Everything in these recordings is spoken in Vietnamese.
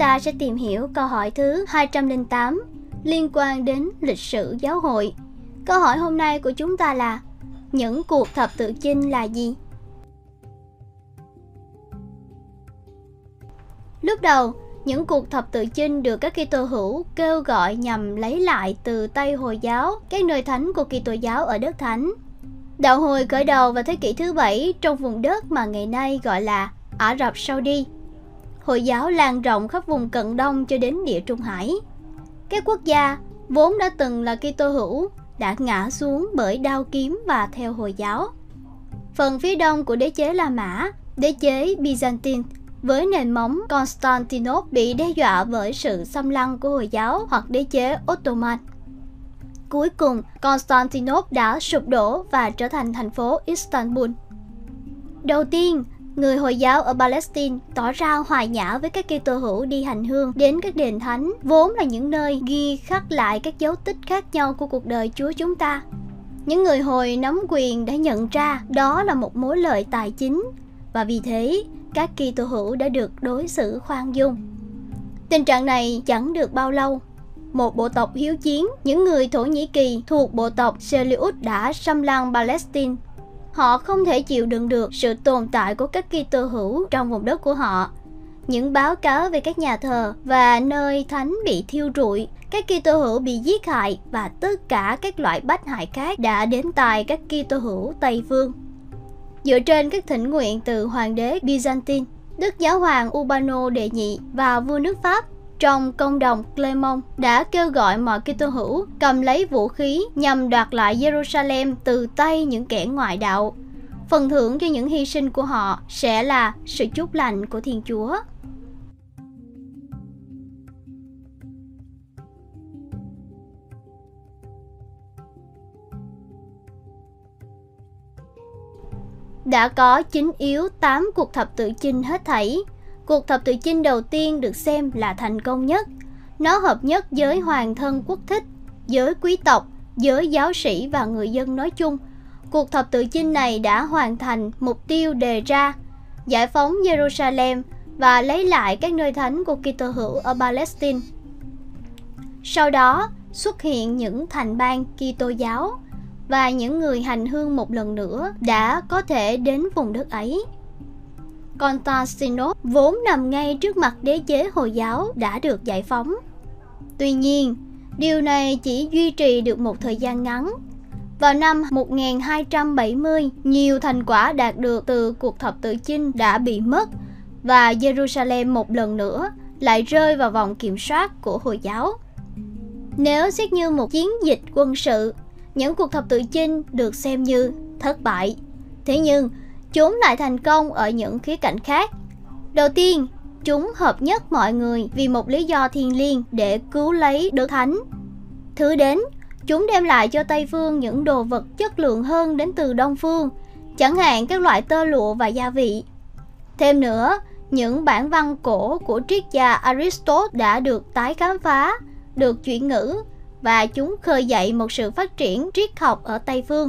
Ta sẽ tìm hiểu câu hỏi thứ 208 liên quan đến lịch sử giáo hội. Câu hỏi hôm nay của chúng ta là những cuộc thập tự chinh là gì? Lúc đầu, những cuộc thập tự chinh được các Kitô hữu kêu gọi nhằm lấy lại từ Tây Hồi giáo các nơi thánh của Kitô giáo ở đất thánh. Đạo hồi khởi đầu vào thế kỷ thứ bảy trong vùng đất mà ngày nay gọi là Ả Rập Saudi. Hồi giáo lan rộng khắp vùng cận đông cho đến địa Trung Hải. Các quốc gia vốn đã từng là Kitô hữu đã ngã xuống bởi đao kiếm và theo Hồi giáo. Phần phía đông của đế chế La Mã, đế chế Byzantine với nền móng Constantinople bị đe dọa bởi sự xâm lăng của Hồi giáo hoặc đế chế Ottoman. Cuối cùng, Constantinople đã sụp đổ và trở thành thành phố Istanbul. Đầu tiên, Người Hồi giáo ở Palestine tỏ ra hòa nhã với các Kitô hữu đi hành hương đến các đền thánh, vốn là những nơi ghi khắc lại các dấu tích khác nhau của cuộc đời Chúa chúng ta. Những người hồi nắm quyền đã nhận ra đó là một mối lợi tài chính và vì thế các Kitô hữu đã được đối xử khoan dung. Tình trạng này chẳng được bao lâu. Một bộ tộc hiếu chiến, những người Thổ Nhĩ Kỳ thuộc bộ tộc Seleucid đã xâm lăng Palestine Họ không thể chịu đựng được sự tồn tại của các Kitô hữu trong vùng đất của họ. Những báo cáo về các nhà thờ và nơi thánh bị thiêu rụi, các Kitô hữu bị giết hại và tất cả các loại bách hại khác đã đến tài các Kitô hữu Tây phương. Dựa trên các thỉnh nguyện từ hoàng đế Byzantine, Đức Giáo hoàng Urbano đệ nhị và vua nước Pháp trong công đồng Clermont đã kêu gọi mọi Kitô hữu cầm lấy vũ khí nhằm đoạt lại Jerusalem từ tay những kẻ ngoại đạo. Phần thưởng cho những hy sinh của họ sẽ là sự chúc lành của Thiên Chúa. Đã có chính yếu 8 cuộc thập tự chinh hết thảy, Cuộc thập tự chinh đầu tiên được xem là thành công nhất. Nó hợp nhất giới hoàng thân quốc thích, giới quý tộc, giới giáo sĩ và người dân nói chung. Cuộc thập tự chinh này đã hoàn thành mục tiêu đề ra, giải phóng Jerusalem và lấy lại các nơi thánh của Kitô hữu ở Palestine. Sau đó xuất hiện những thành bang Kitô giáo và những người hành hương một lần nữa đã có thể đến vùng đất ấy. Constantinople vốn nằm ngay trước mặt đế chế Hồi giáo đã được giải phóng. Tuy nhiên, điều này chỉ duy trì được một thời gian ngắn. Vào năm 1270, nhiều thành quả đạt được từ cuộc thập tự chinh đã bị mất và Jerusalem một lần nữa lại rơi vào vòng kiểm soát của Hồi giáo. Nếu xét như một chiến dịch quân sự, những cuộc thập tự chinh được xem như thất bại. Thế nhưng, chúng lại thành công ở những khía cạnh khác. Đầu tiên, chúng hợp nhất mọi người vì một lý do thiêng liêng để cứu lấy Đức thánh. Thứ đến, chúng đem lại cho Tây phương những đồ vật chất lượng hơn đến từ Đông phương, chẳng hạn các loại tơ lụa và gia vị. Thêm nữa, những bản văn cổ của triết gia Aristotle đã được tái khám phá, được chuyển ngữ và chúng khơi dậy một sự phát triển triết học ở Tây phương.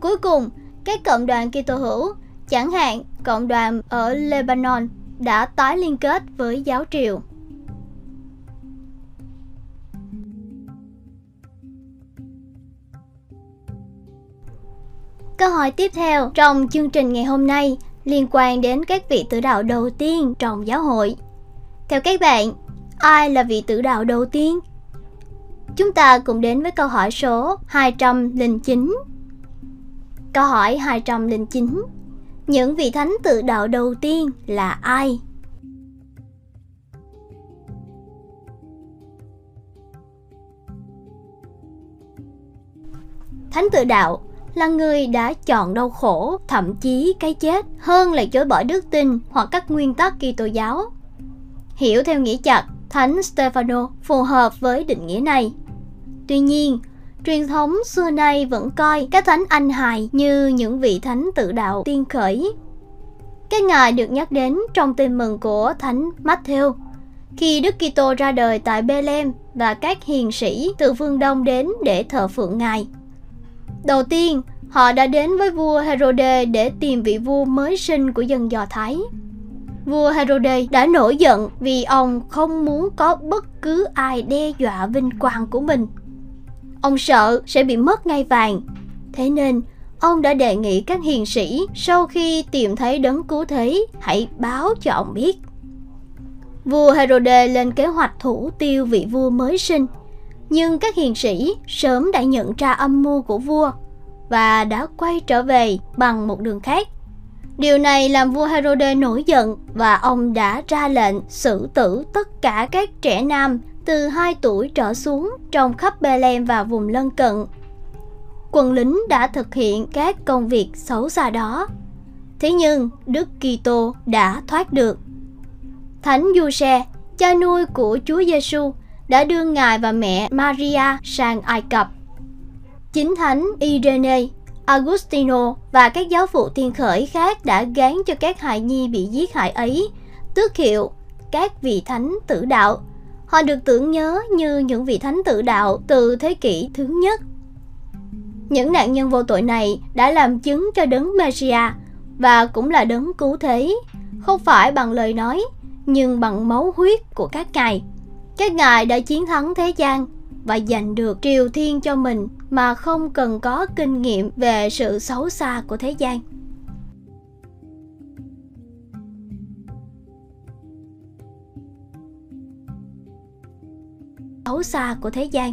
Cuối cùng, các cộng đoàn Kitô hữu Chẳng hạn, cộng đoàn ở Lebanon đã tái liên kết với giáo triều. Câu hỏi tiếp theo trong chương trình ngày hôm nay liên quan đến các vị tử đạo đầu tiên trong giáo hội. Theo các bạn, ai là vị tử đạo đầu tiên? Chúng ta cùng đến với câu hỏi số 209. Câu hỏi 209 những vị thánh tự đạo đầu tiên là ai? Thánh tự đạo là người đã chọn đau khổ, thậm chí cái chết hơn là chối bỏ đức tin hoặc các nguyên tắc Kitô giáo. Hiểu theo nghĩa chặt, Thánh Stefano phù hợp với định nghĩa này. Tuy nhiên, truyền thống xưa nay vẫn coi các thánh anh hài như những vị thánh tự đạo tiên khởi. Các ngài được nhắc đến trong tin mừng của Thánh Matthew khi Đức Kitô ra đời tại Bethlehem và các hiền sĩ từ phương Đông đến để thờ phượng ngài. Đầu tiên, họ đã đến với vua Herode để tìm vị vua mới sinh của dân Do Thái. Vua Herode đã nổi giận vì ông không muốn có bất cứ ai đe dọa vinh quang của mình. Ông sợ sẽ bị mất ngay vàng. Thế nên, ông đã đề nghị các hiền sĩ sau khi tìm thấy đấng cứu thế hãy báo cho ông biết. Vua Herode lên kế hoạch thủ tiêu vị vua mới sinh nhưng các hiền sĩ sớm đã nhận ra âm mưu của vua và đã quay trở về bằng một đường khác. Điều này làm vua Herode nổi giận và ông đã ra lệnh xử tử tất cả các trẻ nam từ 2 tuổi trở xuống trong khắp Bethlehem và vùng lân cận. Quân lính đã thực hiện các công việc xấu xa đó. Thế nhưng Đức Kitô đã thoát được. Thánh Giuse, cha nuôi của Chúa Giêsu, đã đưa ngài và mẹ Maria sang Ai Cập. Chính thánh Irene, Agustino và các giáo phụ thiên khởi khác đã gán cho các hài nhi bị giết hại ấy tước hiệu các vị thánh tử đạo. Họ được tưởng nhớ như những vị thánh tự đạo từ thế kỷ thứ nhất. Những nạn nhân vô tội này đã làm chứng cho đấng Messia và cũng là đấng cứu thế, không phải bằng lời nói nhưng bằng máu huyết của các ngài. Các ngài đã chiến thắng thế gian và giành được triều thiên cho mình mà không cần có kinh nghiệm về sự xấu xa của thế gian. Xấu xa của thế gian.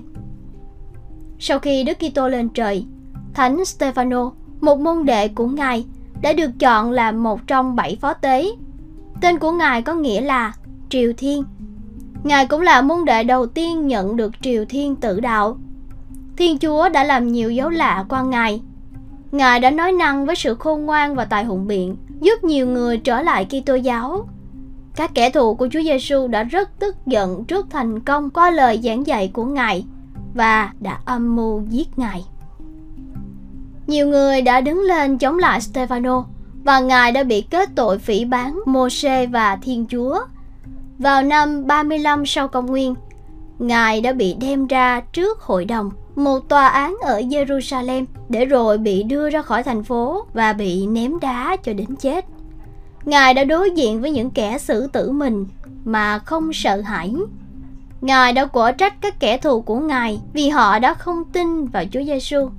Sau khi Đức Kitô lên trời, Thánh Stefano, một môn đệ của Ngài, đã được chọn làm một trong bảy phó tế. Tên của Ngài có nghĩa là Triều Thiên Ngài cũng là môn đệ đầu tiên nhận được triều thiên tử đạo. Thiên Chúa đã làm nhiều dấu lạ qua Ngài. Ngài đã nói năng với sự khôn ngoan và tài hùng biện, giúp nhiều người trở lại Kitô giáo. Các kẻ thù của Chúa Giêsu đã rất tức giận trước thành công qua lời giảng dạy của Ngài và đã âm mưu giết Ngài. Nhiều người đã đứng lên chống lại Stefano và Ngài đã bị kết tội phỉ bán Mô-xê và Thiên Chúa vào năm 35 sau công nguyên, Ngài đã bị đem ra trước hội đồng, một tòa án ở Jerusalem, để rồi bị đưa ra khỏi thành phố và bị ném đá cho đến chết. Ngài đã đối diện với những kẻ xử tử mình mà không sợ hãi. Ngài đã quả trách các kẻ thù của Ngài vì họ đã không tin vào Chúa Giêsu.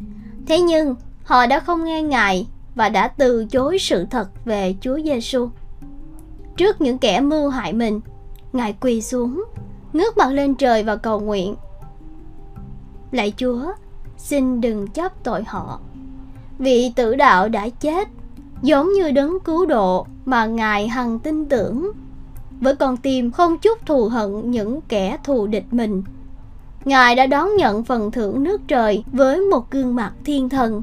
Thế nhưng họ đã không nghe Ngài và đã từ chối sự thật về Chúa Giêsu. Trước những kẻ mưu hại mình, Ngài quỳ xuống, ngước mặt lên trời và cầu nguyện. Lạy Chúa, xin đừng chấp tội họ. Vị tử đạo đã chết, giống như đấng cứu độ mà Ngài hằng tin tưởng. Với con tim không chút thù hận những kẻ thù địch mình. Ngài đã đón nhận phần thưởng nước trời với một gương mặt thiên thần.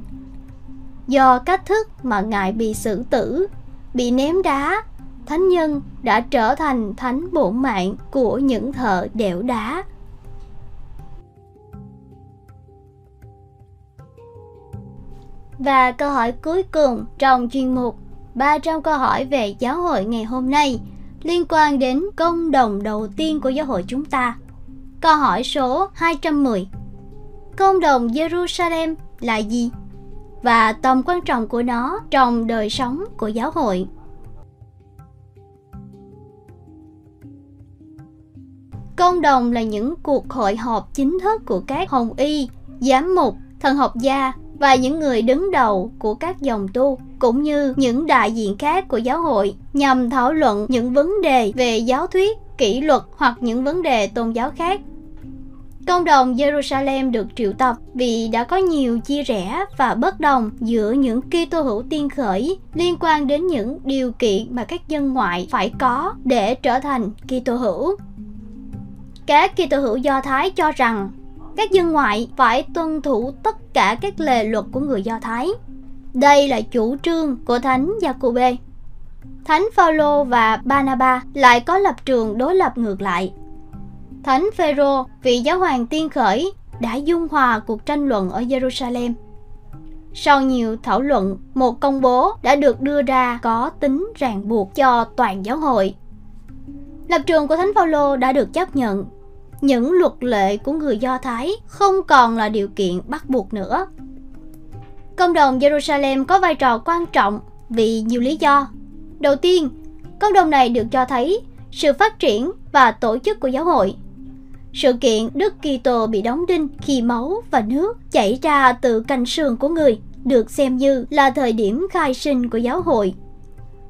Do cách thức mà Ngài bị xử tử, bị ném đá thánh nhân đã trở thành thánh bổn mạng của những thợ đẽo đá. Và câu hỏi cuối cùng trong chuyên mục 300 câu hỏi về giáo hội ngày hôm nay liên quan đến công đồng đầu tiên của giáo hội chúng ta. Câu hỏi số 210 Công đồng Jerusalem là gì? Và tầm quan trọng của nó trong đời sống của giáo hội. Công đồng là những cuộc hội họp chính thức của các hồng y, giám mục, thần học gia và những người đứng đầu của các dòng tu cũng như những đại diện khác của giáo hội nhằm thảo luận những vấn đề về giáo thuyết, kỷ luật hoặc những vấn đề tôn giáo khác. Công đồng Jerusalem được triệu tập vì đã có nhiều chia rẽ và bất đồng giữa những Kitô hữu tiên khởi liên quan đến những điều kiện mà các dân ngoại phải có để trở thành Kitô hữu. Các Kitô hữu Do Thái cho rằng các dân ngoại phải tuân thủ tất cả các lề luật của người Do Thái. Đây là chủ trương của Thánh Giacôbê. Thánh Phaolô và Banaba lại có lập trường đối lập ngược lại. Thánh Phêrô, vị giáo hoàng tiên khởi, đã dung hòa cuộc tranh luận ở Jerusalem. Sau nhiều thảo luận, một công bố đã được đưa ra có tính ràng buộc cho toàn giáo hội. Lập trường của Thánh Phaolô đã được chấp nhận những luật lệ của người Do Thái không còn là điều kiện bắt buộc nữa. Công đồng Jerusalem có vai trò quan trọng vì nhiều lý do. Đầu tiên, công đồng này được cho thấy sự phát triển và tổ chức của giáo hội. Sự kiện Đức Kitô bị đóng đinh khi máu và nước chảy ra từ cành sườn của người được xem như là thời điểm khai sinh của giáo hội.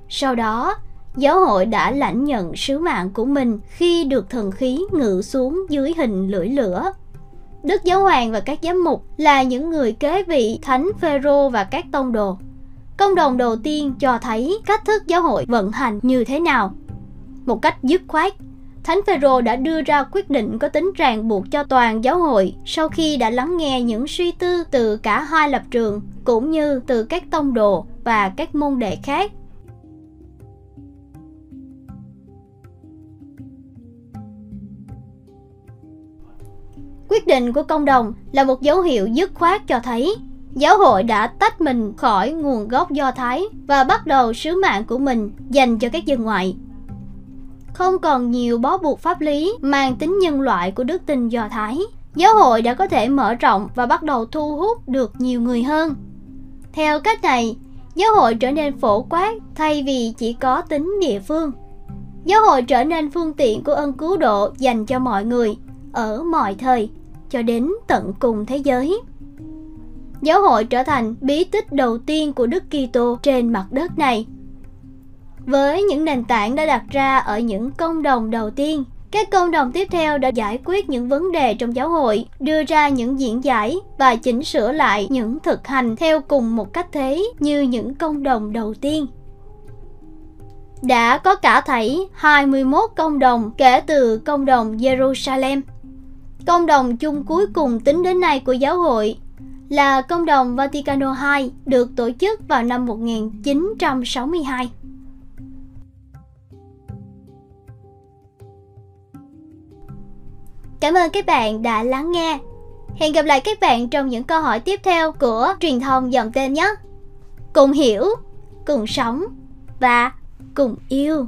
Sau đó, giáo hội đã lãnh nhận sứ mạng của mình khi được thần khí ngự xuống dưới hình lưỡi lửa. Đức Giáo Hoàng và các giám mục là những người kế vị Thánh Phêrô và các tông đồ. Công đồng đầu tiên cho thấy cách thức giáo hội vận hành như thế nào. Một cách dứt khoát, Thánh Phêrô đã đưa ra quyết định có tính ràng buộc cho toàn giáo hội sau khi đã lắng nghe những suy tư từ cả hai lập trường cũng như từ các tông đồ và các môn đệ khác Quyết định của công đồng là một dấu hiệu dứt khoát cho thấy giáo hội đã tách mình khỏi nguồn gốc Do Thái và bắt đầu sứ mạng của mình dành cho các dân ngoại. Không còn nhiều bó buộc pháp lý mang tính nhân loại của đức tin Do Thái, giáo hội đã có thể mở rộng và bắt đầu thu hút được nhiều người hơn. Theo cách này, giáo hội trở nên phổ quát thay vì chỉ có tính địa phương. Giáo hội trở nên phương tiện của ân cứu độ dành cho mọi người ở mọi thời cho đến tận cùng thế giới. Giáo hội trở thành bí tích đầu tiên của Đức Kitô trên mặt đất này. Với những nền tảng đã đặt ra ở những công đồng đầu tiên, các công đồng tiếp theo đã giải quyết những vấn đề trong giáo hội, đưa ra những diễn giải và chỉnh sửa lại những thực hành theo cùng một cách thế như những công đồng đầu tiên. Đã có cả thảy 21 công đồng kể từ công đồng Jerusalem Công đồng chung cuối cùng tính đến nay của giáo hội là công đồng Vaticano II được tổ chức vào năm 1962. Cảm ơn các bạn đã lắng nghe. Hẹn gặp lại các bạn trong những câu hỏi tiếp theo của truyền thông dòng tên nhé. Cùng hiểu, cùng sống và cùng yêu.